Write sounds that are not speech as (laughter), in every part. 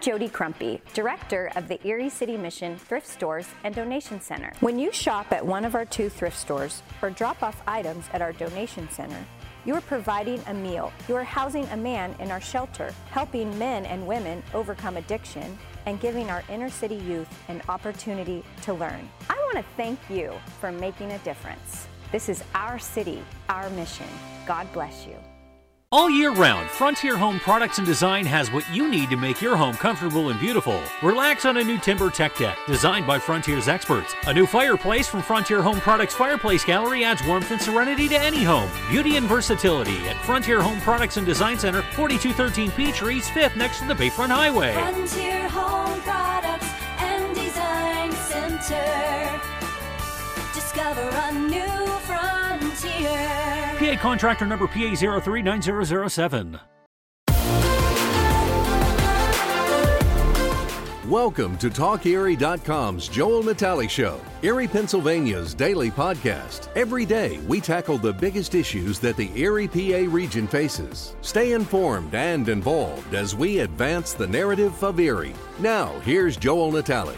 I'm Jody Crumpy, Director of the Erie City Mission Thrift Stores and Donation Center. When you shop at one of our two thrift stores or drop off items at our donation center, you are providing a meal. You are housing a man in our shelter, helping men and women overcome addiction, and giving our inner city youth an opportunity to learn. I want to thank you for making a difference. This is our city, our mission. God bless you. All year round, Frontier Home Products and Design has what you need to make your home comfortable and beautiful. Relax on a new TimberTech deck designed by Frontier's experts. A new fireplace from Frontier Home Products Fireplace Gallery adds warmth and serenity to any home. Beauty and versatility at Frontier Home Products and Design Center, 4213 Peachtree, 5th next to the Bayfront Highway. Frontier Home Products and Design Center. Discover a new frontier. PA contractor number PA 039007. Welcome to TalkErie.com's Joel Natale Show, Erie, Pennsylvania's daily podcast. Every day, we tackle the biggest issues that the Erie PA region faces. Stay informed and involved as we advance the narrative of Erie. Now, here's Joel Natale.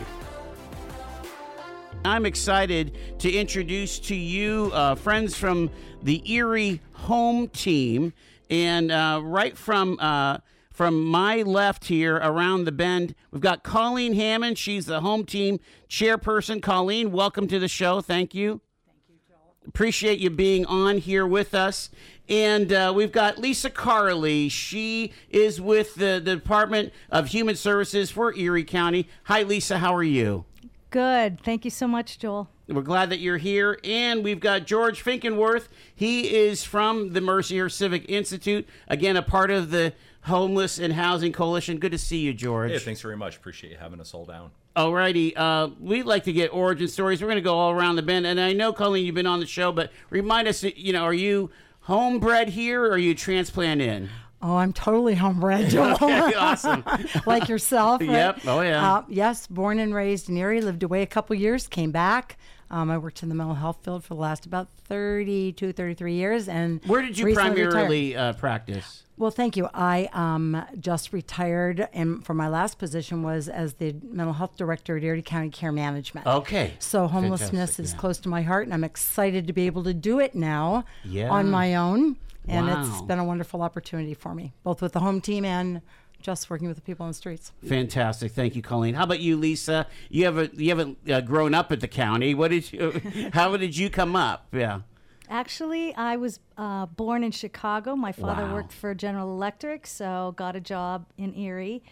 I'm excited to introduce to you uh, friends from the Erie home team, and uh, right from uh, from my left here around the bend, we've got Colleen Hammon. She's the home team chairperson. Colleen, welcome to the show. Thank you. Thank you, Joel. Appreciate you being on here with us. And uh, we've got Lisa Karle. She is with the, the Department of Human Services for Erie County. Hi, Lisa. How are you? Good. Thank you so much, Joel. We're glad that you're here. And we've got George Fickenworth. He is from the Mercyhurst Civic Institute. Again, a part of the Homeless and Housing Coalition. Good to see you, George. Hey, thanks very much. Appreciate you having us all down. Alrighty, uh, we'd like to get origin stories. We're going to go all around the bend, and I know, Colleen, you've been on the show, but remind us, you know, are you homebred here, or are you transplant in? Oh, I'm totally homebred, (laughs) Joel. Okay, awesome. (laughs) like yourself. right? Yep. Oh, yeah. Uh, yes, born and raised in Erie, lived away a couple years, came back. Um, I worked in the mental health field for the last about 32, 33 years. And Where did you primarily uh, practice? Well, thank you. I um, just retired, and for my last position was as the mental health director at Erie County Care Management. Okay. So homelessness Fantastic, is yeah. close to my heart, and I'm excited to be able to do it now Yeah. on my own. And it's been a wonderful opportunity for me, both with the home team and just working with the people on the streets. Fantastic. Thank you, Colleen. How about you, Lisa? You haven't you haven't uh, grown up at the county. What did you? (laughs) how did you come up? Yeah. Actually, I was uh, born in Chicago. My father Wow. worked for General Electric, so got a job in Erie.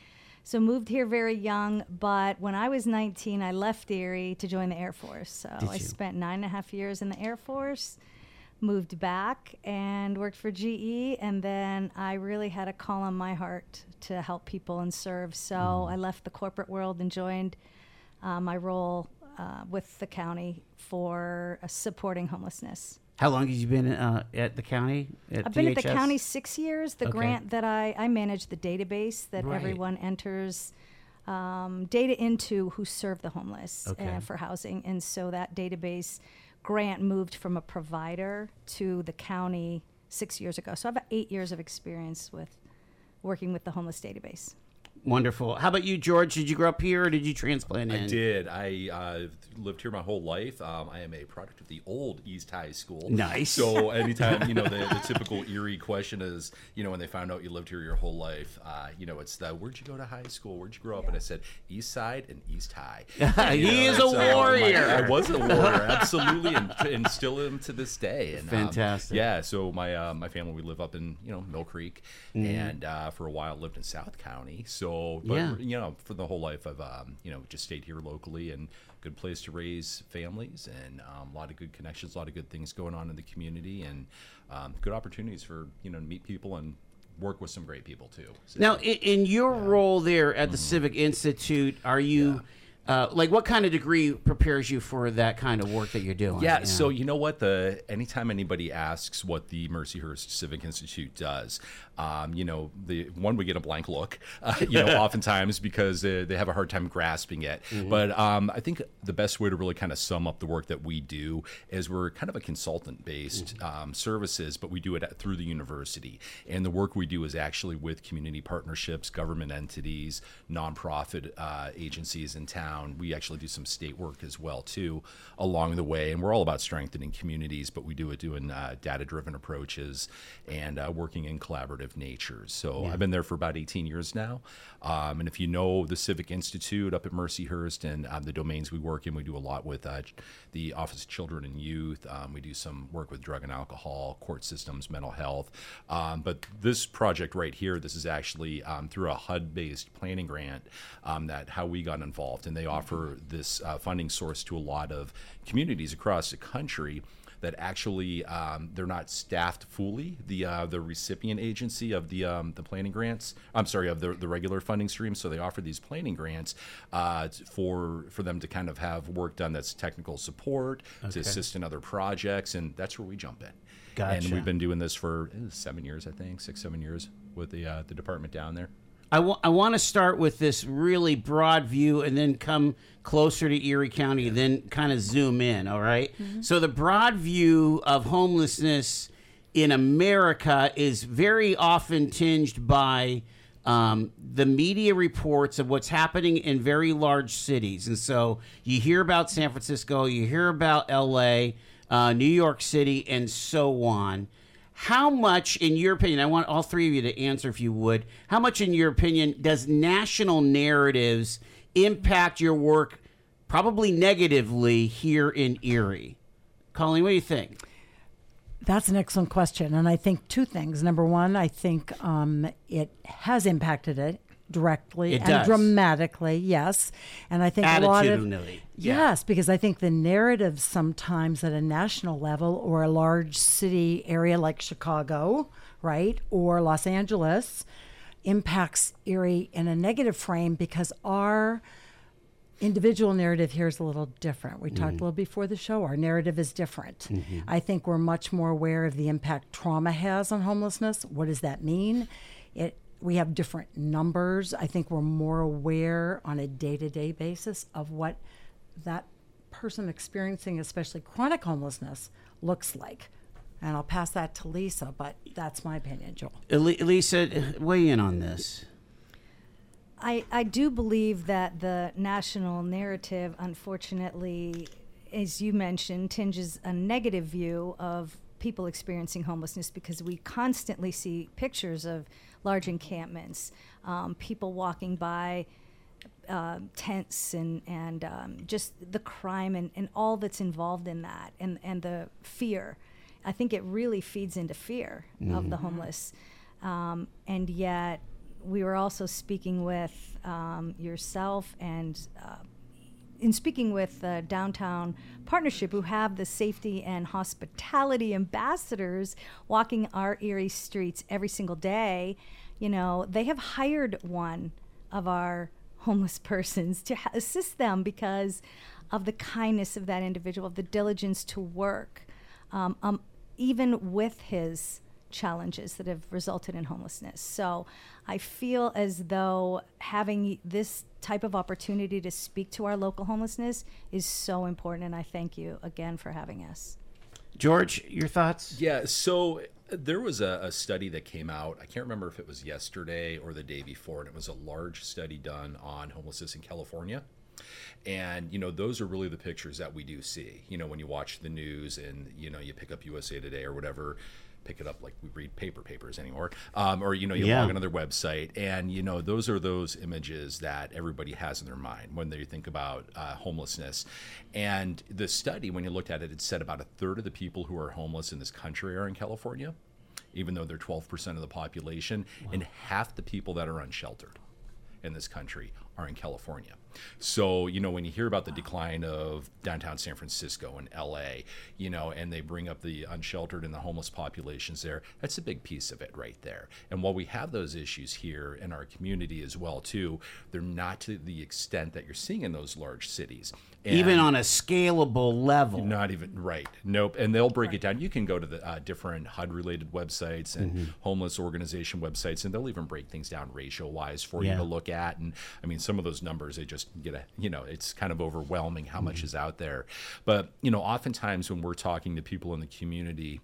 So moved here very young, but when I was 19, I left Erie to join the Air Force. So I you? spent nine and a half years in the Air Force, moved back and worked for GE, and then I really had a call on my heart to help people and serve. So Mm. I left the corporate world and joined uh, my role uh, with the county for uh, supporting homelessness. How long have you been uh, at the county? At I've been at the county six years. The Okay. grant that I, I manage the database that Right. everyone enters um, data into who serve the homeless Okay. uh, for housing. And so that database grant moved from a provider to the county six years ago. So I have eight years of experience with working with the homeless database. Wonderful. How about you, George? Did you grow up here or did you transplant in? I did. I uh, lived here my whole life. Um, I am a product of the old East High School. Nice. So (laughs) anytime you know the, the typical Erie question is, you know, when they found out you lived here your whole life, uh, you know, it's the where'd you go to high school? Where'd you grow up? And I said East Side and East High. (laughs) He You is know, a so my- warrior. I was a warrior, (laughs) absolutely, and, and still am to this day. And, um, Fantastic. yeah. So my uh, my family we live up in you know Mill Creek, Mm-hmm. and uh, for a while lived in South County. So but Yeah. you know for the whole life I've um, you know just stayed here locally and good place to raise families and um, a lot of good connections, a lot of good things going on in the community, and um, good opportunities for you know to meet people and work with some great people too. So- Now, in, in your role there at the Civic Institute, are you uh, like what kind of degree prepares you for that kind of work that you're doing? Yeah, so you know what the anytime anybody asks what the Mercyhurst Civic Institute does, um, you know the one we get a blank look, (laughs) uh, you know, (laughs) oftentimes because they, they have a hard time grasping it. But um, I think the best way to really kind of sum up the work that we do is we're kind of a consultant based um, services, but we do it at, through the university, and the work we do is actually with community partnerships, government entities, nonprofit uh, agencies in town. We actually do some state work as well too along the way, and we're all about strengthening communities, but we do it doing uh, data-driven approaches and uh, working in collaborative natures. So I've been there for about 18 years now, um, and if you know the Civic Institute up at Mercyhurst and um, the domains we work in, we do a lot with uh, the Office of Children and Youth. Um, we do some work with drug and alcohol, court systems, mental health. Um, but this project right here, this is actually um, through a HUD-based planning grant um, that how we got involved, and they offer this uh, funding source to a lot of communities across the country that actually um, they're not staffed fully. The uh, the recipient agency of the um, the planning grants, I'm sorry, of the, the regular funding stream. So they offer these planning grants uh, for for them to kind of have work done that's technical support to assist in other projects, and that's where we jump in. Gotcha. And we've been doing this for eh, seven years, I think, six seven years with the uh, the department down there. I want to start with this really broad view and then come closer to Erie County, and then kind of zoom in. All right? So, the broad view of homelessness in America is very often tinged by um, the media reports of what's happening in very large cities. And so, you hear about San Francisco, you hear about LA, uh, New York City, and so on. How much, in your opinion, I want all three of you to answer if you would, how much, in your opinion, does national narratives impact your work probably negatively here in Erie? Colleen, what do you think? That's an excellent question. And I think two things. Number one, I think um, it has impacted it directly It and does. dramatically, yes. And I think a lot of. Yeah. Yes, because I think the narrative sometimes at a national level or a large city area like Chicago, right, or Los Angeles impacts Erie in a negative frame because our individual narrative here is a little different. We talked a mm-hmm. little before the show. Our narrative is different. Mm-hmm. I think we're much more aware of the impact trauma has on homelessness. What does that mean? It we have different numbers. I think we're more aware on a day-to-day basis of what that person experiencing especially chronic homelessness looks like. And I'll pass that to Lisa, but that's my opinion, Joel. Lisa, weigh in on this. I, I do believe that the national narrative, unfortunately, as you mentioned, tinges a negative view of people experiencing homelessness because we constantly see pictures of large encampments, um, people walking by uh, tents and and um, just the crime and, and all that's involved in that and and the fear. I think it really feeds into fear of the homeless, um, and yet we were also speaking with um, yourself and. Uh, in speaking with the downtown partnership who have the safety and hospitality ambassadors walking our Erie streets every single day, you know, they have hired one of our homeless (laughs) persons to ha- assist them because of the kindness of that individual, of the diligence to work, um, um, even with his challenges that have resulted in homelessness. So I feel as though having this type of opportunity to speak to our local homelessness is so important. And I thank you again for having us. George, your thoughts? Yeah, so uh, there was a, a study that came out. I can't remember if it was yesterday or the day before, and it was a large study done on homelessness in California. And you know, those are really the pictures that we do see. You know, when you watch the news and you know you pick up USA Today or whatever, pick it up like we read paper papers anymore, um, or you know you Yeah. log on to their website, and you know those are those images that everybody has in their mind when they think about uh, homelessness. And the study, when you looked at it, it said about a third of the people who are homeless in this country are in California, even though they're 12% of the population, and half the people that are unsheltered in this country are in California. So, you know, when you hear about the decline of downtown San Francisco and LA, you know, and they bring up the unsheltered and the homeless populations there, that's a big piece of it right there. And while we have those issues here in our community as well too, they're not to the extent that you're seeing in those large cities. Even on a scalable level. not even right. Nope. And they'll break it down. You can go to the uh, different HUD related websites and Mm-hmm. homeless organization websites, and they'll even break things down ratio wise for Yeah. you to look at. And I mean, some of those numbers, they just get a, you know, it's kind of overwhelming how Mm-hmm. much is out there. But, you know, oftentimes when we're talking to people in the community,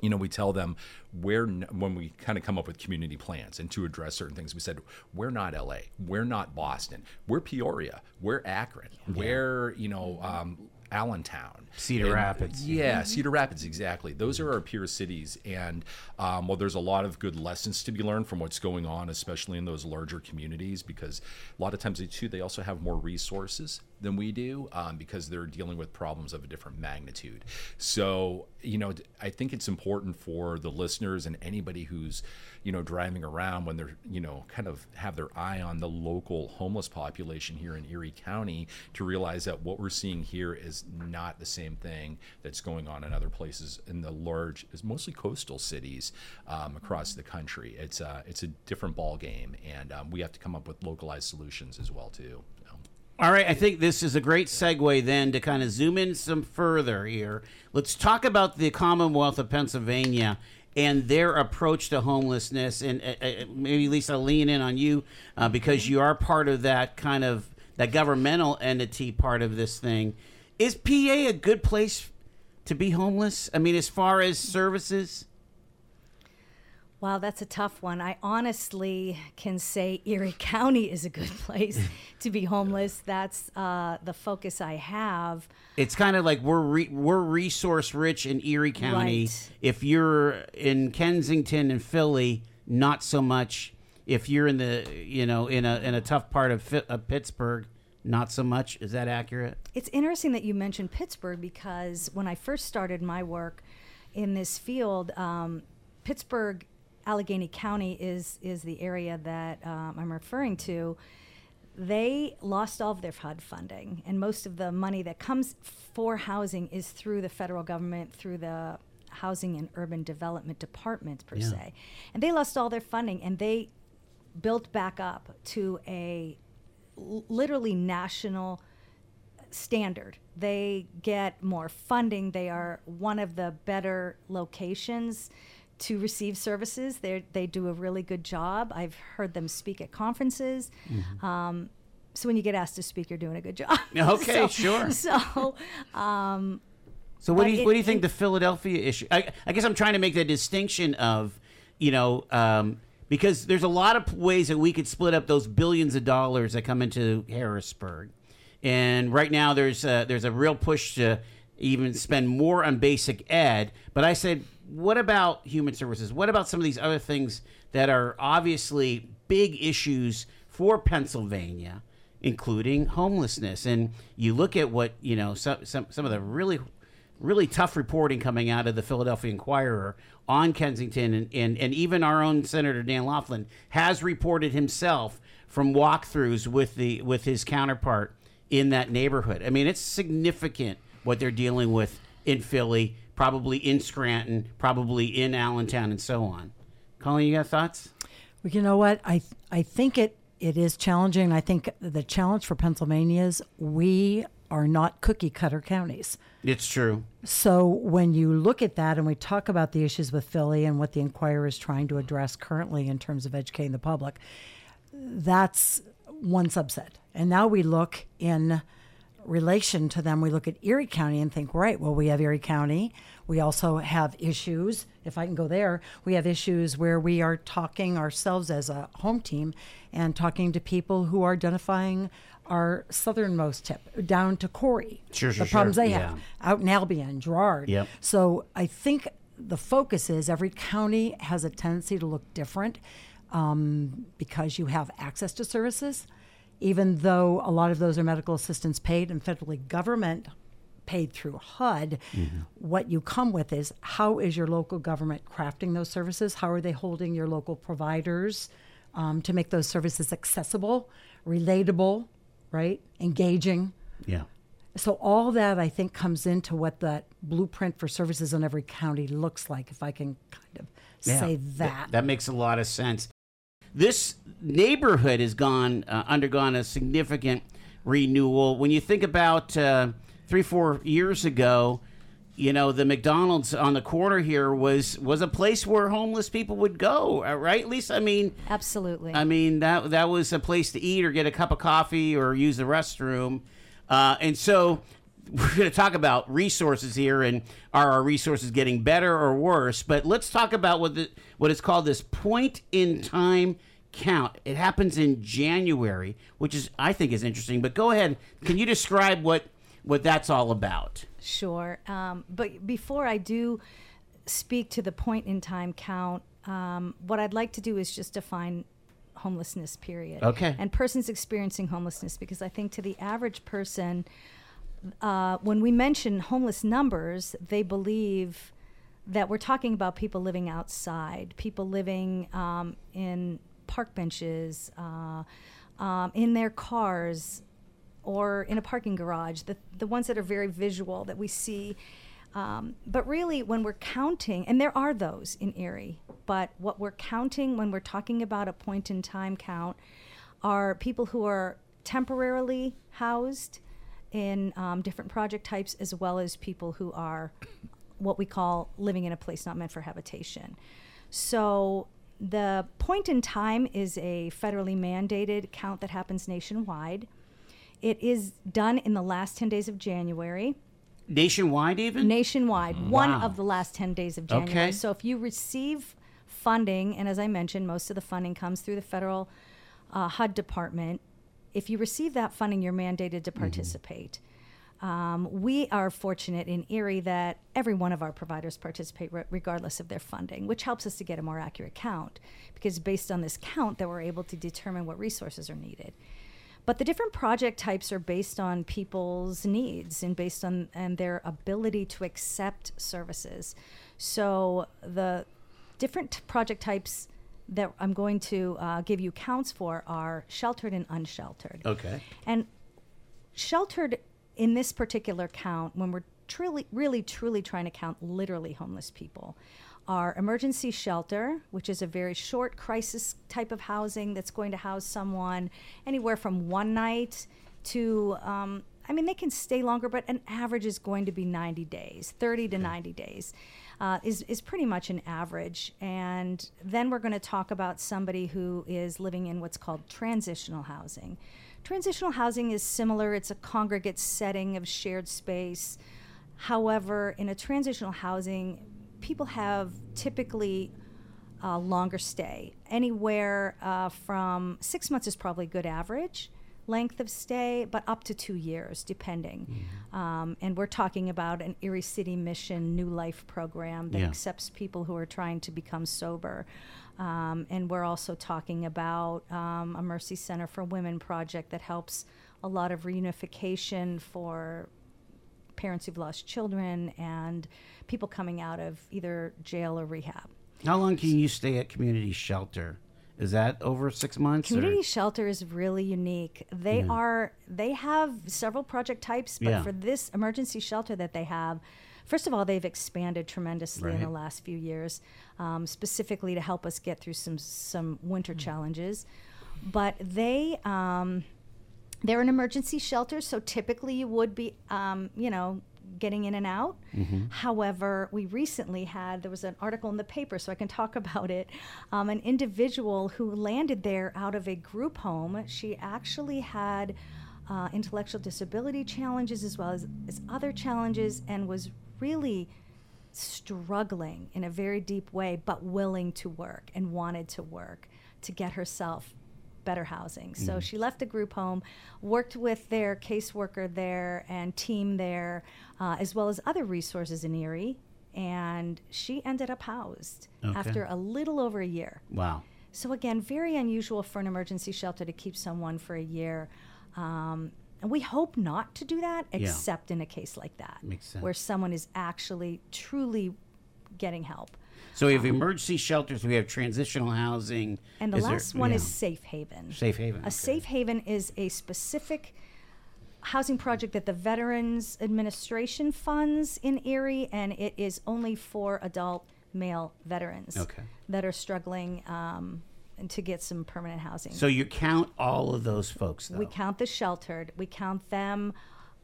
you know, we tell them we're when we kind of come up with community plans and to address certain things. We said we're not LA, we're not Boston, we're Peoria, we're Akron, we're you know um, Allentown, Cedar And- Rapids. Yeah, Cedar Rapids, exactly. Those are our peer cities, and um, well, there's a lot of good lessons to be learned from what's going on, especially in those larger communities, because a lot of times they too they also have more resources than we do um, because they're dealing with problems of a different magnitude. So you know, I think it's important for the listeners and anybody who's you know driving around when they're you know kind of have their eye on the local homeless population here in Erie County to realize that what we're seeing here is not the same thing that's going on in other places in the large, is mostly coastal cities um, across the country. It's uh, it's a different ball game, and um, we have to come up with localized solutions as well too. All right, I think this is a great segue then to kind of zoom in some further here. Let's talk about the Commonwealth of Pennsylvania and their approach to homelessness. And uh, uh, maybe Lisa, lean in on you uh, because you are part of that kind of that governmental entity part of this thing. Is PA a good place to be homeless? I mean, as far as services. Wow, that's a tough one. I honestly can say Erie (laughs) County is a good place (laughs) to be homeless. That's uh, the focus I have. It's kind of like we're re- we're resource rich in Erie County. Right. If you're in Kensington and Philly, not so much. If you're in the you know in a in a tough part of, Fi- of Pittsburgh, not so much. Is that accurate? It's interesting that you mentioned Pittsburgh because when I first started my work in this field, um, Pittsburgh, Allegheny County is is the area that um, I'm referring to. They lost all of their HUD funding, and most of the money that comes for housing is through the federal government, through the Housing and Urban Development Department per Yeah. se, and they lost all their funding, and they built back up to a l- literally national standard. They get more funding. They are one of the better locations to receive services. They they do a really good job. I've heard them speak at conferences. Um, so when you get asked to speak, you're doing a good job. (laughs) Okay, So- sure. So um, So what do you it- what do you think it- the Philadelphia issue? I, I guess I'm trying to make the distinction of, you know, um, because there's a lot of ways that we could split up those billions of dollars that come into Harrisburg, and right now there's a, there's a real push to even spend more on basic ed. But I said, what about human services? What about some of these other things that are obviously big issues for Pennsylvania? including homelessness. And you look at what you know some some, some of the really really tough reporting coming out of the Philadelphia Inquirer on Kensington, and, and, and even our own Senator Dan Laughlin has reported himself from walkthroughs with the with his counterpart in that neighborhood. I mean, it's significant what they're dealing with in Philly, probably in Scranton, probably in Allentown, and so on. Colin, you got thoughts? Well, you know what? I I think it it is challenging. I think the challenge for Pennsylvania is we are not cookie cutter counties. It's true. So when you look at that and we talk about the issues with Philly and what the Inquirer is trying to address currently in terms of educating the public, that's one subset. And now we look in relation to them, we look at Erie County and think, right, well, we have Erie County. We also have issues, if I can go there, we have issues where we are talking ourselves as a home team and talking to people who are identifying our southernmost tip down to Corry. Sure, sure, the problems sure. they Yeah. have out in Albion, Girard. Yep. So I think the focus is every county has a tendency to look different um, because you have access to services, even though a lot of those are medical assistance paid and federally government paid through HUD. What you come with is how is your local government crafting those services? How are they holding your local providers? um, to make those services accessible, relatable, right, engaging. Yeah. So all that I think comes into what that blueprint for services in every county looks like, if I can kind of Yeah. say Th- that. that makes a lot of sense. This neighborhood has gone uh, undergone a significant renewal. When you think about uh, three, four years ago, you know the McDonald's on the corner here was was a place where homeless people would go, uh, right? Lisa, I mean, Absolutely. I mean that that was a place to eat or get a cup of coffee or use the restroom, uh, and so we're going to talk about resources here and are our resources getting better or worse? But let's talk about what the what is called this point in time count. It happens in January, which is I think is interesting. But go ahead, can you describe what what that's all about? Sure. Um, but before I do speak to the point in time count, um, what I'd like to do is just define homelessness, period. Okay. And persons experiencing homelessness, because I think to the average person, uh, when we mention homeless numbers, they believe that we're talking about people living outside, people living um, in park benches, uh, um, in their cars, or in a parking garage, the, the ones that are very visual that we see. Um, but really, when we're counting, and there are those in Erie, but what we're counting when we're talking about a point in time count are people who are temporarily housed in um, different project types, as well as people who are what we call living in a place not meant for habitation. So the point in time is a federally mandated count that happens nationwide. It is done in the last 10 days of January, Nationwide, even nationwide, one of the last 10 days of January. Okay. So if you receive funding, and as I mentioned, most of the funding comes through the federal uh, HUD department. If you receive that funding, you're mandated to participate. Um, we are fortunate in Erie that every one of our providers participate re- regardless of their funding, which helps us to get a more accurate count because based on this count that we're able to determine what resources are needed. But the different project types are based on people's needs and based on and their ability to accept services. So the different project types that I'm going to uh, give you counts for are sheltered and unsheltered. Okay. And sheltered in this particular count, when we're truly, really, truly trying to count literally homeless people, are emergency shelter, which is a very short crisis type of housing that's going to house someone anywhere from one night to, um, I mean, they can stay longer, but an average is going to be 90 days, 30 to 90 days. Uh, is, is pretty much an average. And then we're going to talk about somebody who is living in what's called transitional housing. Transitional housing is similar, it's a congregate setting of shared space. However, in a transitional housing, people have typically a longer stay. Anywhere uh, from six months is probably good average length of stay, but up to two years, depending. Um, and we're talking about an Erie City Mission New Life program that Yeah. accepts people who are trying to become sober. Um, and we're also talking about um, a Mercy Center for Women project that helps a lot of reunification for parents who've lost children and people coming out of either jail or rehab. How long can you stay at community shelter? Is that over six months? or- Community shelter is really unique. They are they have several project types, but Yeah. for this emergency shelter that they have, first of all, they've expanded tremendously in the last few years, um, specifically to help us get through some some winter challenges. But they um, they're an emergency shelter, so typically you would be, um, you know, getting in and out. However, we recently had there was an article in the paper, so I can talk (laughs) about it. Um, an individual who landed there out of a group home. She actually had uh, intellectual disability challenges as well as, as other challenges, and was really struggling in a very deep way, but willing to work and wanted to work to get herself better housing. So she left the group home, worked with their caseworker there and team there, uh, as well as other resources in Erie, and she ended up housed Okay. after a little over a year. Wow. So again, very unusual for an emergency shelter to keep someone for a year. Um, and we hope not to do that, except in a case like that, Makes where someone is actually truly getting help. So we have emergency shelters, we have transitional housing, And the Is there- last one is. Safe Haven. Safe Haven. A okay. safe haven is a specific housing project that the Veterans Administration funds in Erie, and it is only for adult male veterans Okay. that are struggling um, to get some permanent housing. So you count all of those folks, though. we count the sheltered, we count them,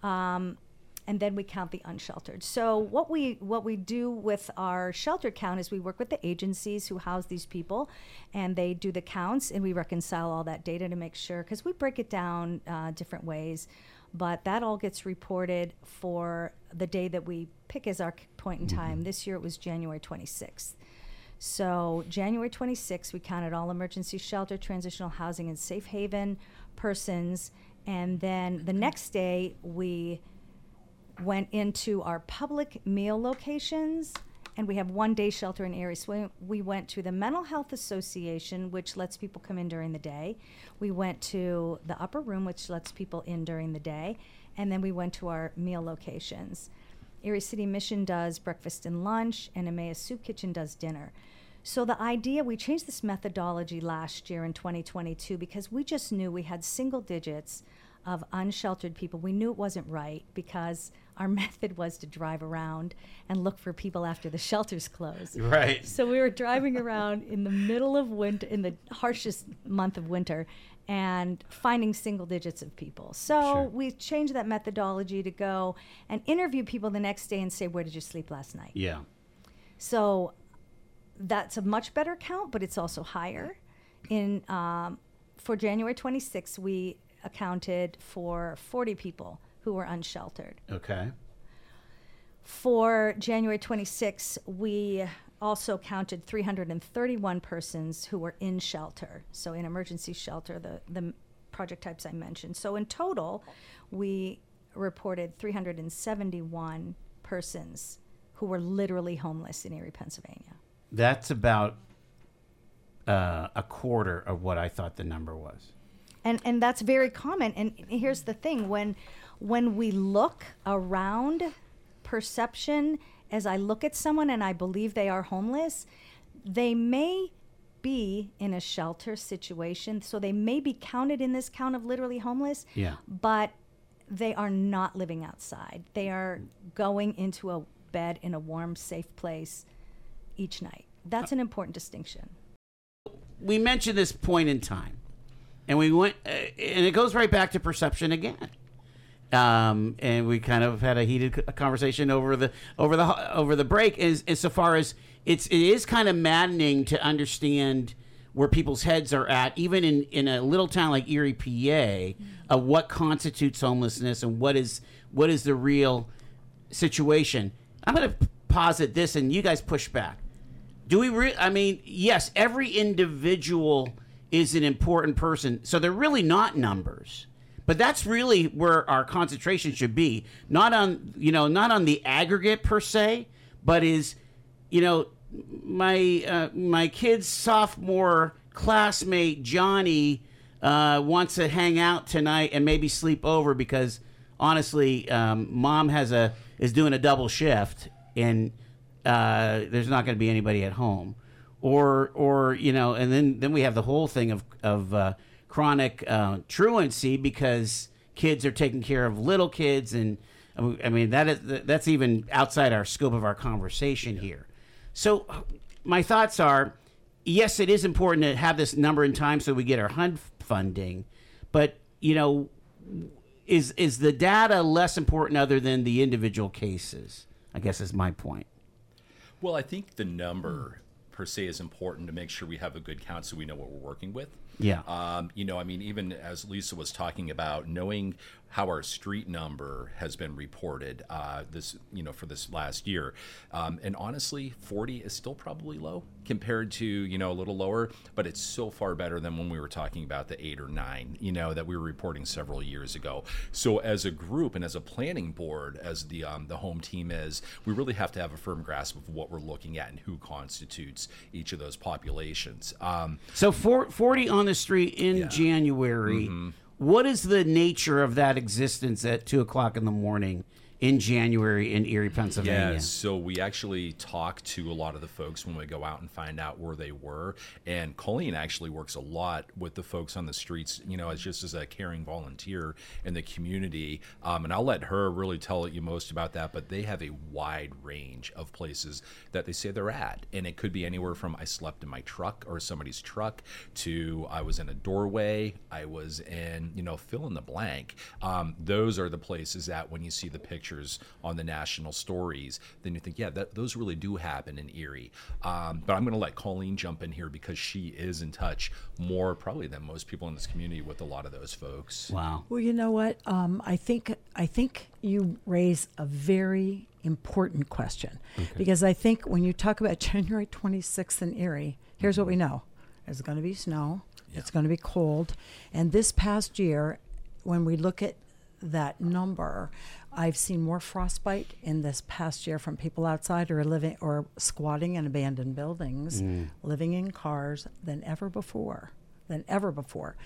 um, and then we count the unsheltered. So what we what we do with our shelter count is we work with the agencies who house these people, and they do the counts, and we reconcile all that data to make sure because we break it down uh, different ways. But that all gets reported for the day that we pick as our point in time. This year it was January 26th. So January 26th, we counted all emergency shelter, transitional housing, and safe haven persons. And then the next day, we went into our public meal locations. And we have one day shelter in Erie. So we, we went to the Mental Health Association, which lets people come in during the day. We went to the upper room, which lets people in during the day. And then we went to our meal locations. Erie City Mission does breakfast and lunch, and Emmaus Soup Kitchen does dinner. So the idea, we changed this methodology last year in 2022 because we just knew we had single digits of unsheltered people. We knew it wasn't right because our (laughs) method was to drive around and look for people after the shelters closed. Right. So we were driving around in the middle of winter, in the harshest month of winter, and finding single digits of people. So Sure. we changed that methodology to go and interview people the next day and say, Where did you sleep last night? Yeah. So that's a much better count, but it's also higher. In um, for January 26th, we accounted for 40 people who were unsheltered. Okay. For January 26th, we also counted 331 persons who were in shelter, so in emergency shelter, the, the project types I mentioned. So in total, we reported 371 persons who were literally homeless in Erie, Pennsylvania. That's about uh, a quarter of what I thought the number was. and and that's very common and here's the thing when when we look around perception as i look at someone and i believe they are homeless they may be in a shelter situation so they may be counted in this count of literally homeless Yeah. but they are not living outside they are going into a bed in a warm safe place each night that's an important distinction we mentioned this point in time, and we went, uh, and it goes right back to perception again. Um, and we kind of had a heated conversation over the over the over the break. Is insofar as it's it is kind of maddening to understand where people's heads are at, even in in a little town like Erie, PA, of what constitutes homelessness and what is what is the real situation. I'm going to posit this, and you guys push back. Do we re- I mean, yes, every individual is an important person. So they're really not numbers. But that's really where our concentration should be. Not on, you know, not on the aggregate per se, but is, you know, my uh, my kid's sophomore classmate Johnny uh, wants to hang out tonight and maybe sleep over because honestly, um, mom has a is doing a double shift and uh, there's not going to be anybody at home, or or you know, and then then we have the whole thing of of uh, chronic uh, truancy because kids are taking care of little kids, and I mean that is that's even outside our scope of our conversation here. So my thoughts are, yes, it is important to have this number in time so we get our HUD funding, but you know, is is the data less important other than the individual cases? I guess is my point. Well, I think the number per se is important to make sure we have a good count so we know what we're working with. Yeah. Um, you know, I mean, even as Lisa was talking about, knowing how our street number has been reported uh, this, you know, for this last year, um, and honestly, 40 is still probably low compared to, you know, a little lower, but it's so far better than when we were talking about the eight or nine, you know, that we were reporting several years ago. So as a group and as a planning board, as the um, the home team is, we really have to have a firm grasp of what we're looking at and who constitutes each of those populations. Um, So for, 40 on the street in Yeah. January. What is the nature of that existence at two o'clock in the morning in January in Erie, Pennsylvania? Yeah, so we actually talk to a lot of the folks when we go out and find out where they were. And Colleen actually works a lot with the folks on the streets, you know, as just as a caring volunteer in the community. Um, and I'll let her really tell you most about that. But they have a wide range of places that they say they're at. And it could be anywhere from I slept in my truck or somebody's truck to I was in a doorway, I was in, you know, fill in the blank. Um, those are the places that when you see the pictures on the national stories, then you think, yeah, that, those really do happen in Erie. Um, but I'm going to let Colleen jump in here because she is in touch more probably than most people in this community with a lot of those folks. Wow. Well, you know what? Um, I think I think you raise a very important question because I think when you talk about (laughs) January 26th in Erie, here's what we know: there's going to be snow. It's going to be cold, and this past year, when we look at that number, I've seen more frostbite in this past year from people outside or living or squatting in abandoned buildings, living in cars than ever before. Than ever before.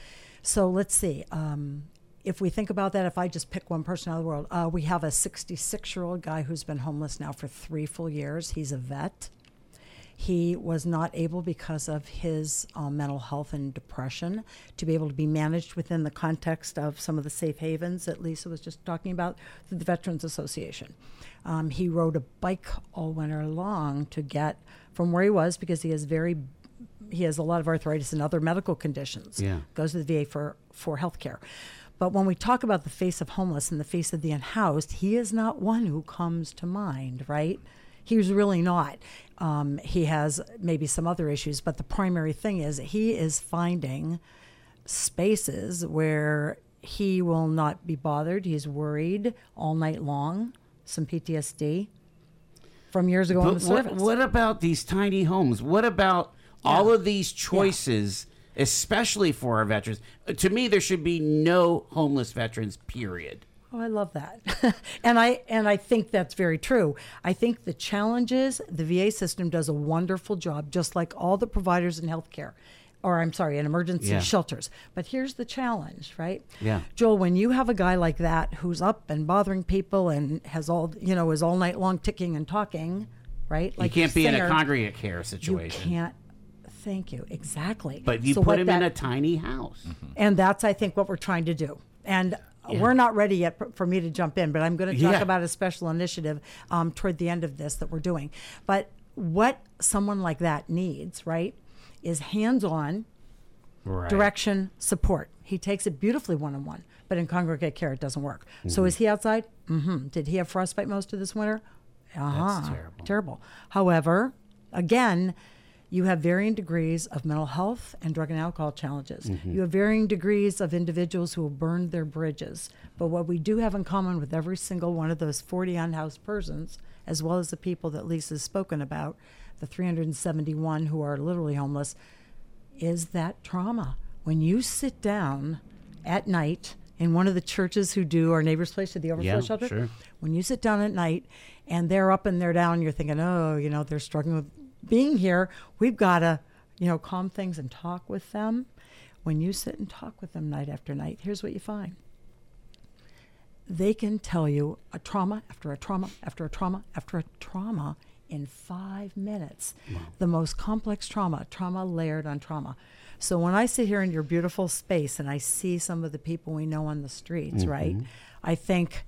So let's see. Um, if we think about that, if I just pick one person out of the world, uh, we have a 66 year old guy who's been homeless now for three full years. He's a vet. He was not able, because of his uh, mental health and depression, to be able to be managed within the context of some of the safe havens that Lisa was just talking about through the Veterans Association. Um, he rode a bike all winter long to get from where he was because he has very he has a lot of arthritis and other medical conditions. Yeah. Goes to the VA for, for health care. But when we talk about the face of homeless and the face of the unhoused, he is not one who comes to mind, right? He's really not. Um, he has maybe some other issues, but the primary thing is he is finding spaces where he will not be bothered. He's worried all night long, some PTSD from years ago on But the what, service. what about these tiny homes? What about all of these choices, especially for our veterans? Uh, To me, there should be no homeless veterans, period. Oh, I love that. (laughs) and I and I think that's very true. I think the challenges the VA system does a wonderful job just like all the providers in healthcare or I'm sorry, in emergency Yeah. shelters. But here's the challenge, right? Yeah. Joel, when you have a guy like that who's up and bothering people and has all, you know, is all night long ticking and talking, right? Like you can't be in a congregate care situation. You can't Thank you. Exactly. But you So put him in a tiny house. and that's i think what we're trying to do and we're not ready yet for- me to jump in but i'm going to talk Yeah. about a special initiative um, toward the end of this that we're doing but what someone like that needs right is hands-on Right. direction support he takes it beautifully one-on-one but in congregate care it doesn't work so is he outside mm-hmm. did he have frostbite most of this winter uh-huh. terrible. terrible however again you have varying degrees of mental health and drug and alcohol challenges. Mm-hmm. You have varying degrees of individuals who have burned their bridges. But what we do have in common with every single one of those 40 unhoused persons, as well as the people that Lisa's spoken about, the 371 who are literally homeless, is that trauma. When you sit down at night in one of the churches who do our neighbor's place or the overflow Yeah, shelter, sure. when you sit down at night and they're up and they're down, you're thinking, oh, you know, they're struggling with being here. We've got to, you know, calm things and talk with them. When you sit and talk with them night after night, here's what you find. They can tell you a trauma after a trauma after a trauma after a trauma in five minutes. The most complex trauma, trauma layered on trauma. So when I sit here in your beautiful space and I see some of the people we know on the streets, mm-hmm. right? I think,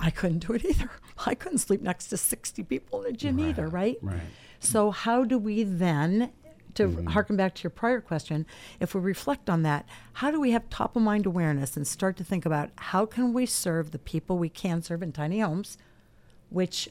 I couldn't do it (laughs) either. I couldn't sleep next to 60 people in a gym either, right? right. So, how do we then, to Mm-hmm. harken back to your prior question, if we reflect on that, how do we have top of mind awareness and start to think about how can we serve the people we can serve in tiny homes, which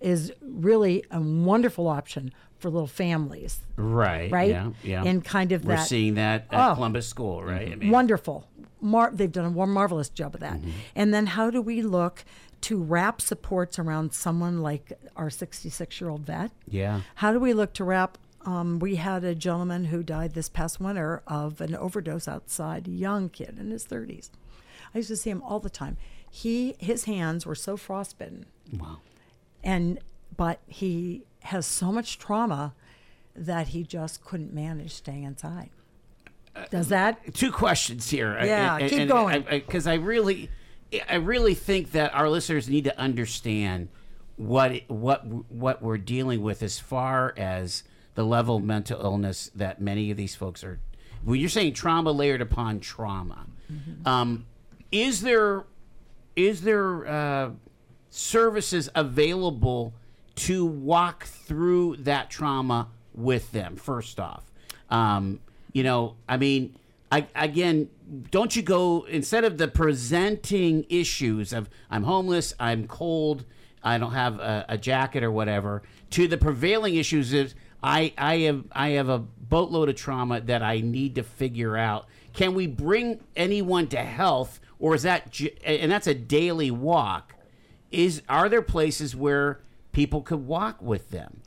is really a wonderful option for little families, Right. right? Yeah. Yeah. And kind of We're that seeing that at Oh. Columbus School, right? I mean, wonderful. Mar- they've done a marvelous job of that. Mm-hmm. And then how do we look to wrap supports around someone like our 66 year old vet? Yeah. How do we look to wrap? Um, we had a gentleman who died this past winter of an overdose outside, a young kid in his 30s. I used to see him all the time. He his hands were so frostbitten Wow. and but he has so much trauma that he just couldn't manage staying inside. Does that Two questions here. Yeah, keep going. Because I, really, I really think that our listeners need to understand what what what we're dealing with as far as the level of mental illness that many of these folks are. When you're saying trauma layered upon trauma, um, is there is there uh, services available to walk through that trauma with them? First off, um, you know, I mean, I, again, don't you go instead of the presenting issues of I'm homeless, I'm cold, I don't have a, a jacket or whatever, to the prevailing issues is I I have I have a boatload of trauma that I need to figure out. Can we bring anyone to health, or is that and that's a daily walk? Is are there places where people could walk with them?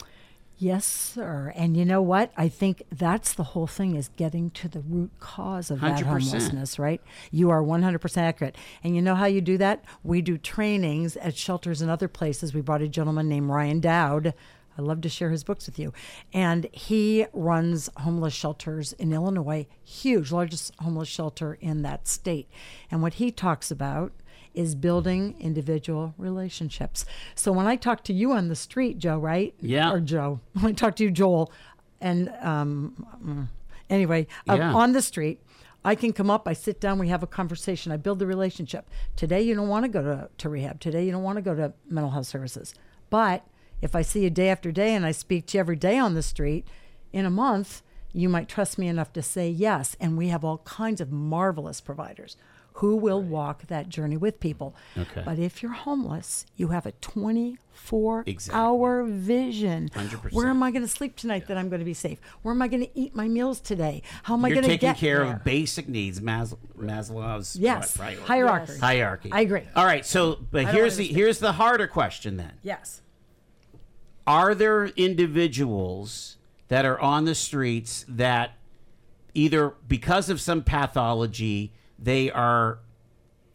Yes, sir. And you know what? I think that's the whole thing is getting to the root cause of that 100%. homelessness, right? You are 100% accurate. And you know how you do that? We do trainings at shelters and other places. We brought a gentleman named Ryan Dowd. I love to share his books with you. And he runs homeless shelters in Illinois, huge, largest homeless shelter in that state. And what he talks about is building individual relationships. So when I talk to you on the street, Joe, right? Yeah. Or Joe. (laughs) When I talk to you, Joel, and um, anyway, uh, on the street, I can come up, I sit down, we have a conversation, I build the relationship. Today, you don't want to go to, to rehab. Today, you don't want to go to mental health services. But if I see you day after day and I speak to you every day on the street, in a month, you might trust me enough to say yes. And we have all kinds of marvelous providers who will walk that journey with people. Okay. But if you're homeless, you have a 24 Exactly. hour vision. 100%. Where am I going to sleep tonight that I'm going to be safe? Where am I going to eat my meals today? How am I going to get You're taking care there? of basic needs, Mas- Maslow's Yes, hierarchy. Yes. hierarchy. I agree. All right, so but here's the here's the harder question then. Yes. Are there individuals that are on the streets that either because of some pathology they are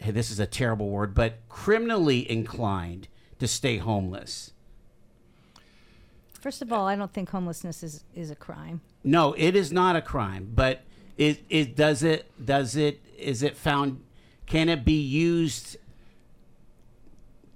hey, this is a terrible word, but criminally inclined to stay homeless? First of all, I don't think homelessness is, is a crime. No, it is not a crime, but it, it does it does it is it found can it be used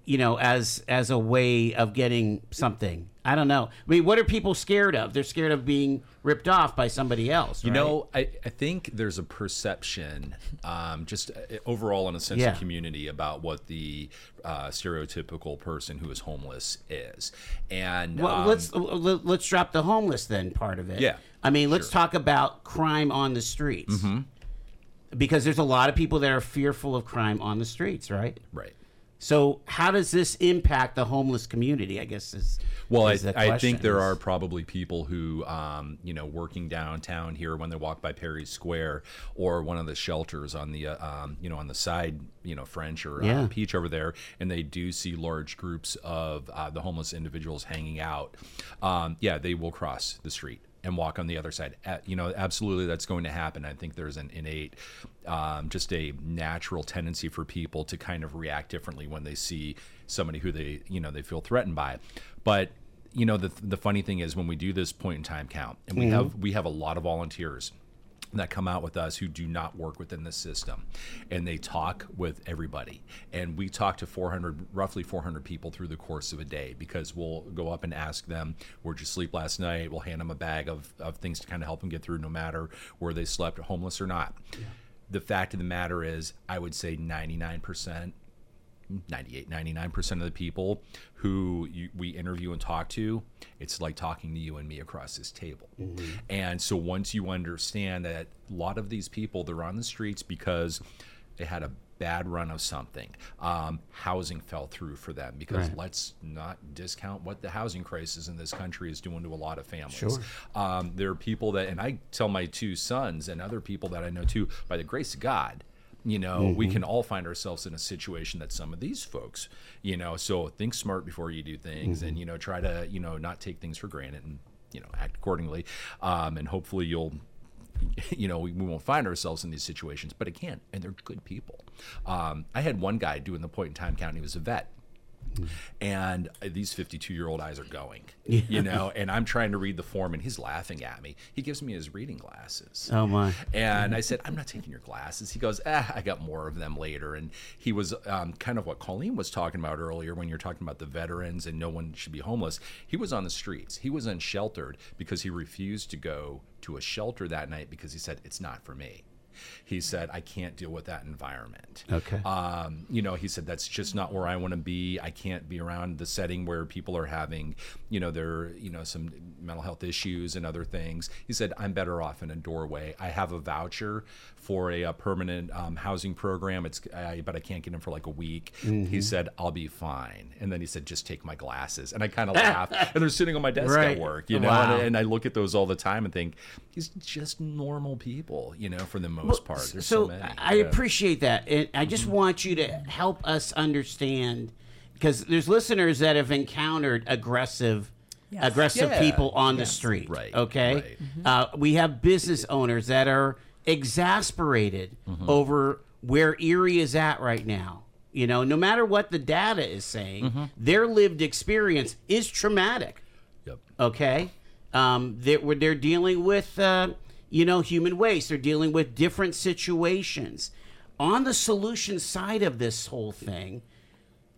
you know as as a way of getting something? I don't know. I mean, what are people scared of? They're scared of being ripped off by somebody else. You right? know, I, I think there's a perception, um, just uh, overall in a sense Yeah. of community, about what the uh, stereotypical person who is homeless is. And Well, um, let's let- let's drop the homeless then part of it. Yeah, I mean, let's talk about crime on the streets. Mm-hmm. Because there's a lot of people that are fearful of crime on the streets, right? right. So how does this impact the homeless community? I guess is Well, I, is the I think there are probably people who, um, you know, working downtown here when they walk by Perry Square or one of the shelters on the, uh, um, you know, on the side, you know, French or Yeah. uh, Peach over there, and they do see large groups of uh, the homeless individuals hanging out. Um, yeah, they will cross the street and walk on the other side. You know, absolutely, that's going to happen. I think there's an innate, um, just a natural tendency for people to kind of react differently when they see somebody who they, you know, they feel threatened by. But you know, the the funny thing is when we do this point in time count, and we have we have a lot of volunteers that come out with us who do not work within the system. And they talk with everybody. And we talk to 400 roughly 400 people through the course of a day because we'll go up and ask them where'd you sleep last night? We'll hand them a bag of, of things to kind of help them get through no matter where they slept homeless or not. The fact of the matter is i would say 99% 98 99% of the people who you, we interview and talk to it's like talking to you and me across this table. And so once you understand that a lot of these people they're on the streets because they had a bad run of something um, housing fell through for them because let's not discount what the housing crisis in this country is doing to a lot of families. Um, there are people that and i tell my two sons and other people that i know too by the grace of god you know we can all find ourselves in a situation that some of these folks you know so think smart before you do things and you know try to you know not take things for granted and you know act accordingly. Um, and hopefully you'll (laughs) you know we, we won't find ourselves in these situations but again and they're good people. Um, i had one guy doing the point in time count he was a vet And uh, these 52 year old eyes are going, you know, and I'm trying to read the form and he's laughing at me. He gives me his reading glasses. Oh my. And I said, I'm not taking your glasses. He goes, ah, I got more of them later. And he was um, kind of what Colleen was talking about earlier when you're talking about the veterans and no one should be homeless. He was on the streets. He was unsheltered because he refused to go to a shelter that night because he said, it's not for me. He said, I can't deal with that environment. Okay. Um, you know, he said, that's just not where I want to be. I can't be around the setting where people are having, you know, their, you know, some mental health issues and other things. He said, I'm better off in a doorway. I have a voucher for a, a permanent um, housing program. It's, I, but I can't get him for like a week. He said, I'll be fine. And then he said, just take my glasses. And I kind of laughed. (laughs) And they're sitting on my desk Right. at work, you know, Wow. and, and I look at those all the time and think, "He's just normal people, you know, for the most part. There's so, so many. I Yeah. Mm-hmm. appreciate that. And I just want you to help us understand because there's listeners that have encountered aggressive aggressive Yeah. people on the street. Right, Okay. right. Uh, we have business owners that are exasperated Mm-hmm. over where Erie is at right now. You know, no matter what the data is saying, Mm-hmm. their lived experience is traumatic Yep. okay um, they're, they're dealing with uh, you know human waste they're dealing with different situations on the solution side of this whole thing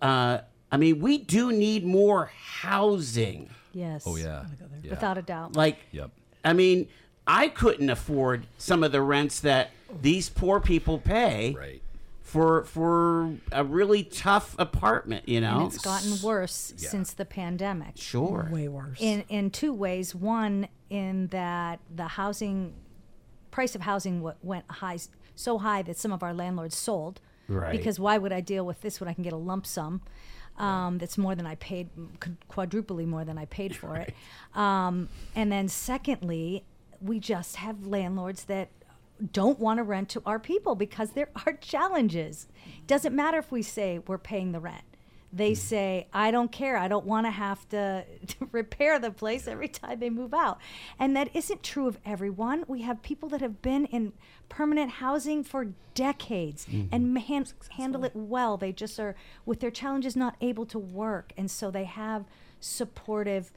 uh, i mean we do need more housing Yes. Oh, yeah. yeah. Without a doubt. like Yep. i mean i couldn't afford some of the rents that these poor people pay Right. for for a really tough apartment you know and it's gotten worse since the pandemic. sure Way worse. in in two ways. One, in that the housing price of housing w- went high, so high that some of our landlords sold. Right. Because why would I deal with this when I can get a lump sum? Um, that's more than I paid, quadruply more than I paid for it. (laughs) Um, and then secondly, we just have landlords that don't want to rent to our people because there (laughs) are challenges. Doesn't matter if we say we're paying the rent. They mm. say, I don't care. I don't want to have to, (laughs) to repair the place every time they move out. And that isn't true of everyone. We have people that have been in permanent housing for decades mm-hmm. and man- handle it well. They just are, with their challenges, not able to work. And so they have supportive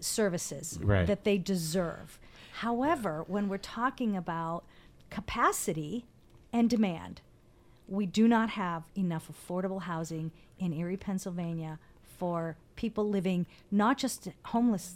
services Right. that they deserve. However, when we're talking about capacity and demand, we do not have enough affordable housing in Erie, Pennsylvania for people living not just homeless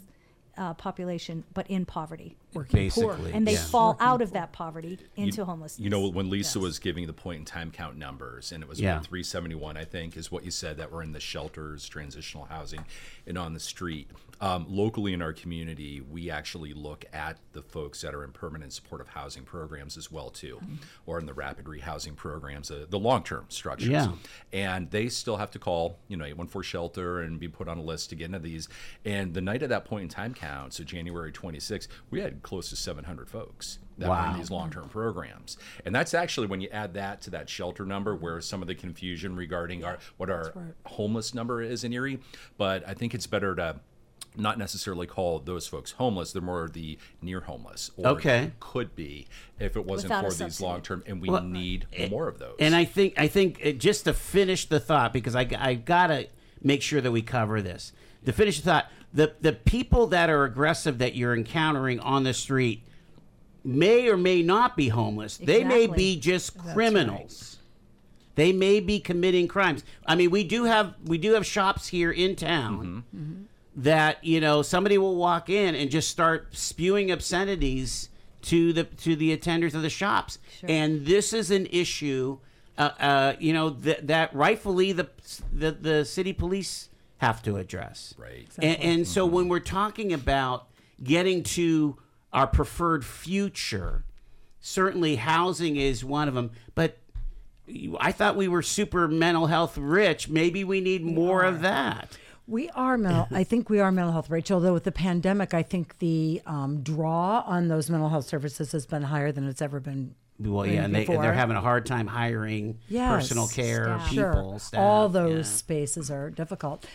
uh, population but in poverty. Basically And they yeah. fall out of that poverty into you, homelessness. You know, when Lisa Yes. was giving the point in time count numbers, and it was Yeah. what, 371, I think, is what you said that were in the shelters, transitional housing, and on the street. Um, locally in our community, we actually look at the folks that are in permanent supportive housing programs as well too, or in the rapid rehousing programs, uh, the long-term structures. Yeah. And they still have to call, you know, 814 shelter and be put on a list to get into these. And the night of that point in time count, so January 26, we had close to 700 folks that were Wow. in these long-term programs. And that's actually when you add that to that shelter number where some of the confusion regarding our what our homeless number is in Erie, but I think it's better to not necessarily call those folks homeless. They're more the near homeless or Okay. could be if it wasn't Without for these long-term and we Well, need more of those. And I think I think uh, just to finish the thought because I I gotta make sure that we cover this. To finish the thought, the the people that are aggressive that you're encountering on the street may or may not be homeless. They may be just criminals. They may be committing crimes. I mean, we do have we do have shops here in town that you know somebody will walk in and just start spewing obscenities to the to the attenders of the shops, and this is an issue, uh, uh, you know, th- that rightfully the, the the city police have to address. Right. And, and so when we're talking about getting to our preferred future, certainly housing is one of them, but. I thought we were super mental health rich. Maybe we need more of that. We are mental. (laughs) I think we are mental health, rich. Although with the pandemic, I think the um, draw on those mental health services has been higher than it's ever been. Well, yeah, and they, before. they're having a hard time hiring Yes. personal care Staff. people. Sure. Staff, All those yeah. spaces are difficult.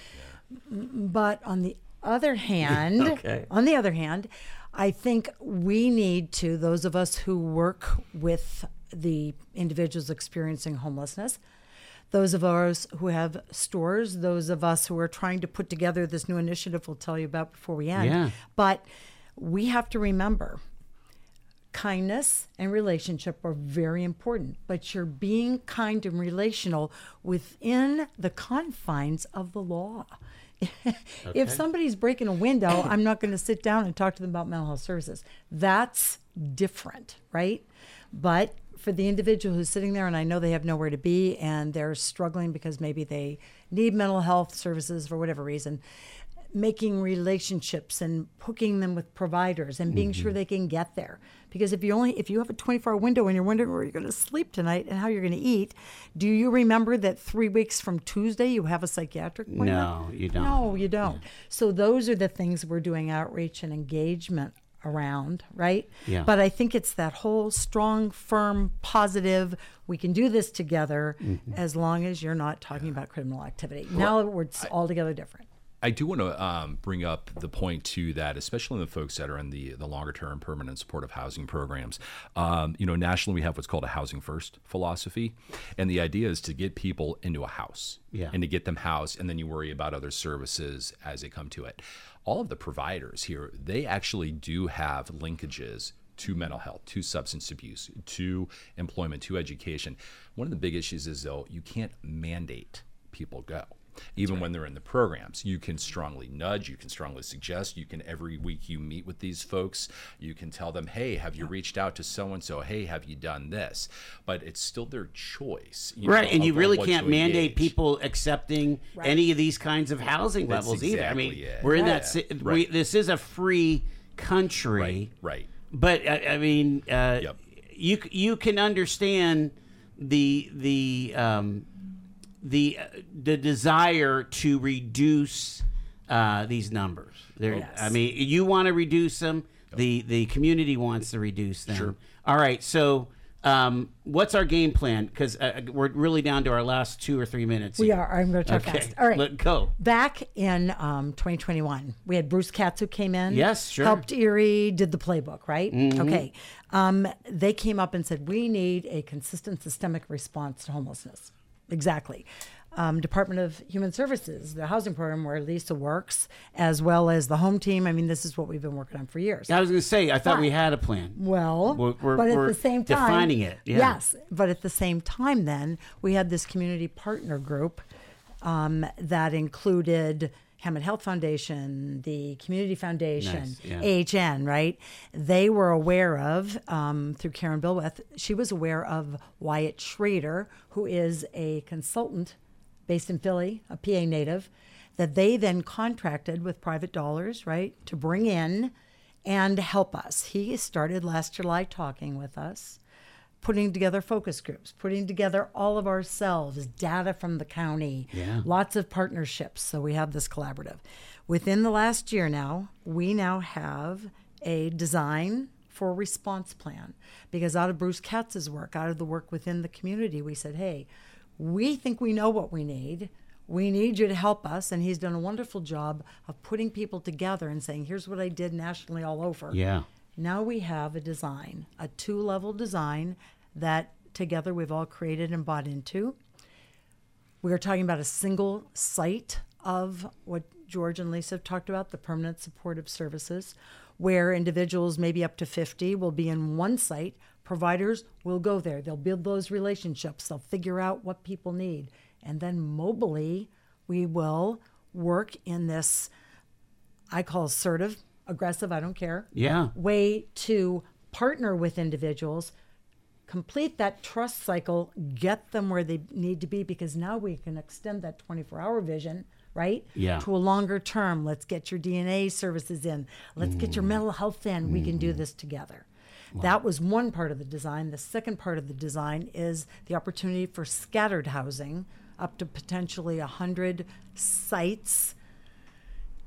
M- But on the other (laughs) hand, Okay. on the other hand, I think we need to those of us who work with the individuals experiencing homelessness Those of us who have stores, those of us who are trying to put together this new initiative, we'll tell you about before we end. Yeah. But we have to remember kindness and relationship are very important, but you're being kind and relational within the confines of the law. (laughs) if somebody's breaking a window, I'm not going to sit down and talk to them about mental health services. That's different, right? But for the individual who's sitting there and I know they have nowhere to be and they're struggling because maybe they need mental health services for whatever reason, making relationships and hooking them with providers and being sure they can get there. Because if you only if you have a 24 hour window and you're wondering where you're going to sleep tonight and how you're going to eat do you remember that three weeks from tuesday you have a psychiatric appointment? No, you don't. no you don't. So those are the things we're doing outreach and engagement around right? Yeah. but i think it's that whole strong firm positive we can do this together Mm-hmm. as long as you're not talking about criminal activity. Now it's altogether different I do want to um, bring up the point too that especially the folks that are in the the longer term permanent supportive housing programs, um, you know, nationally we have what's called a housing first philosophy, and the idea is to get people into a house, Yeah. and to get them housed, and then you worry about other services as they come to it. All of the providers here, they actually do have linkages to mental health, to substance abuse, to employment, to education. One of the big issues is though you can't mandate people go even when they're in the programs. You can strongly nudge, you can strongly suggest, you can every week you meet with these folks, you can tell them, hey, have you reached out to so and so? Hey, have you done this? But it's still their choice. you Right, know, and you really can't mandate engage. people accepting any of these kinds of housing That's levels either. I mean, it. we're in Yeah. that. si- We, Right. this is a free country, Right, right. But I, I mean, uh, Yep. you you can understand the the um, the uh, the desire to reduce uh, these numbers. There, I mean, you want to reduce them. The the community wants to reduce them. Sure. All right, so. Um, what's our game plan? Because uh, we're really down to our last two or three minutes. we here. are i'm going to talk Okay, fast all right let go. back in um, 2021, we had Bruce Katz who came in. Yes, sure. Helped Erie, did the playbook, right? Okay. Um, they came up and said, we need a consistent systemic response to homelessness. Exactly. Um, Department of Human Services, the housing program where Lisa works, as well as the home team. I mean, this is what we've been working on for years. I was going to say, I thought we had a plan. Well, We're- we're- but at we're the same time, defining it, yeah. Yes, but at the same time, then we had this community partner group um, that included Hamot Health Foundation, the Community Foundation, Nice, yeah. AHN. Right? They were aware of um, through Karen Bilowith. She was aware of Wyatt Schrader, who is a consultant based in Philly, a PA native. That they then contracted with private dollars, right, to bring in and help us. He started last July talking with us, putting together focus groups, putting together all of ourselves, data from the county, Yeah. lots of partnerships. So we have this collaborative. Within the last year now, we now have a design for a response plan because out of Bruce Katz's work, out of the work within the community, we said, hey, we think we know what we need. We need you to help us. And he's done a wonderful job of putting people together and saying, here's what I did nationally all over. Yeah. Now we have a design, a two level design that together we've all created and bought into. We are talking about a single site of what George and Lisa have talked about the permanent supportive services, where individuals, maybe up to 50, will be in one site. Providers will go there. They'll build those relationships. They'll figure out what people need. And then mobily, we will work in this, I call assertive, aggressive, I don't care Yeah. way to partner with individuals, complete that trust cycle, get them where they need to be, because now we can extend that 24 hour vision, right? Yeah. To a longer term. Let's get your D&A services in. Let's get your mm. mental health in. We can do mm-hmm. this together. That was one part of the design. The second part of the design is the opportunity for scattered housing, up to potentially 100 sites.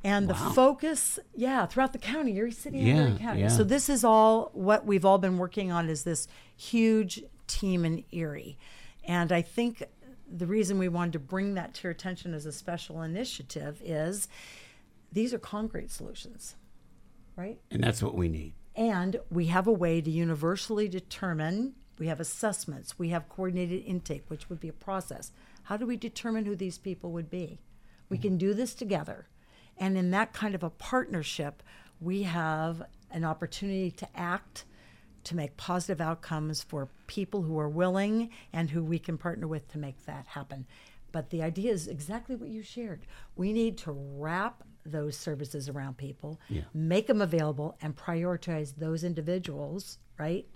And the focus, yeah, throughout the county, Erie City and Yeah, Erie County. yeah. So this is all what we've all been working on is this huge team in Erie. And I think the reason we wanted to bring that to your attention as a special initiative is these are concrete solutions, right? And that's what we need. And we have a way to universally determine, we have assessments, we have coordinated intake, which would be a process. How do we determine who these people would be? We mm. can do this together. And in that kind of a partnership, we have an opportunity to act to make positive outcomes for people who are willing and who we can partner with to make that happen. But the idea is exactly what you shared. We need to wrap those services around people, make them available, and prioritize those individuals, right?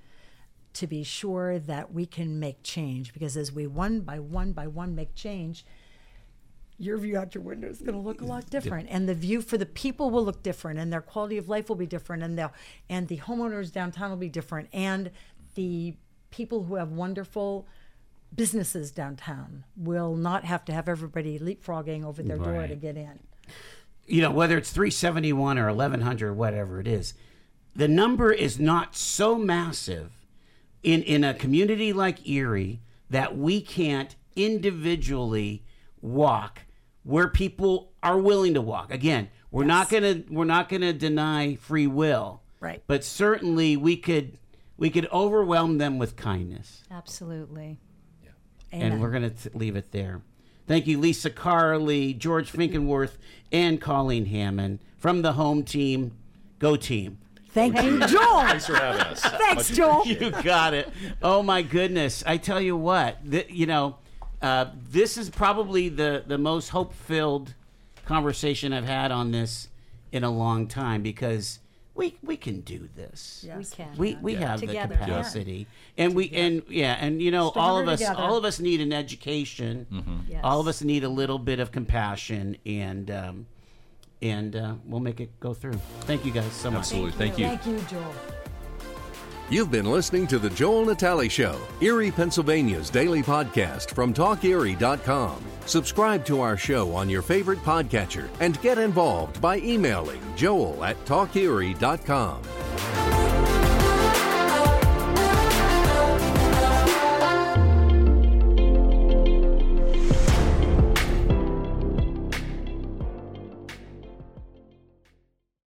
To be sure that we can make change. Because as we one by one by one make change, your view out your window is going to look a lot different and the view for the people will look different and their quality of life will be different and the and the homeowners downtown will be different and the people who have wonderful businesses downtown will not have to have everybody leapfrogging over their door to get in. You know, whether it's 371 or 1100 or whatever it is, the number is not so massive in, in a community like Erie that we can't individually walk where people are willing to walk. Again, we're not gonna we're not gonna deny free will. Right. But certainly we could we could overwhelm them with kindness. Absolutely. Amen. And we're going to leave it there. Thank you, Lisa Karle, George (clears throat) Fickenworth, and Colleen Hammon from the home team. Go team. thank you joel Thanks for having us. thanks joel You got it. Oh my goodness! I tell you what, th- you know, uh, this is probably the the most hope filled conversation I've had on this in a long time because we we can do this. We can. We we have Together. the capacity, and we and yeah, and you know, all of us together. all of us need an education. Yes. All of us need a little bit of compassion, and um, and uh, we'll make it go through. Thank you guys so much. Absolutely. Thank you. thank you joel You've been listening to The Joel Natali Show, Erie, Pennsylvania's daily podcast from TalkErie.com. Subscribe to our show on your favorite podcatcher and get involved by emailing joel at TalkErie.com.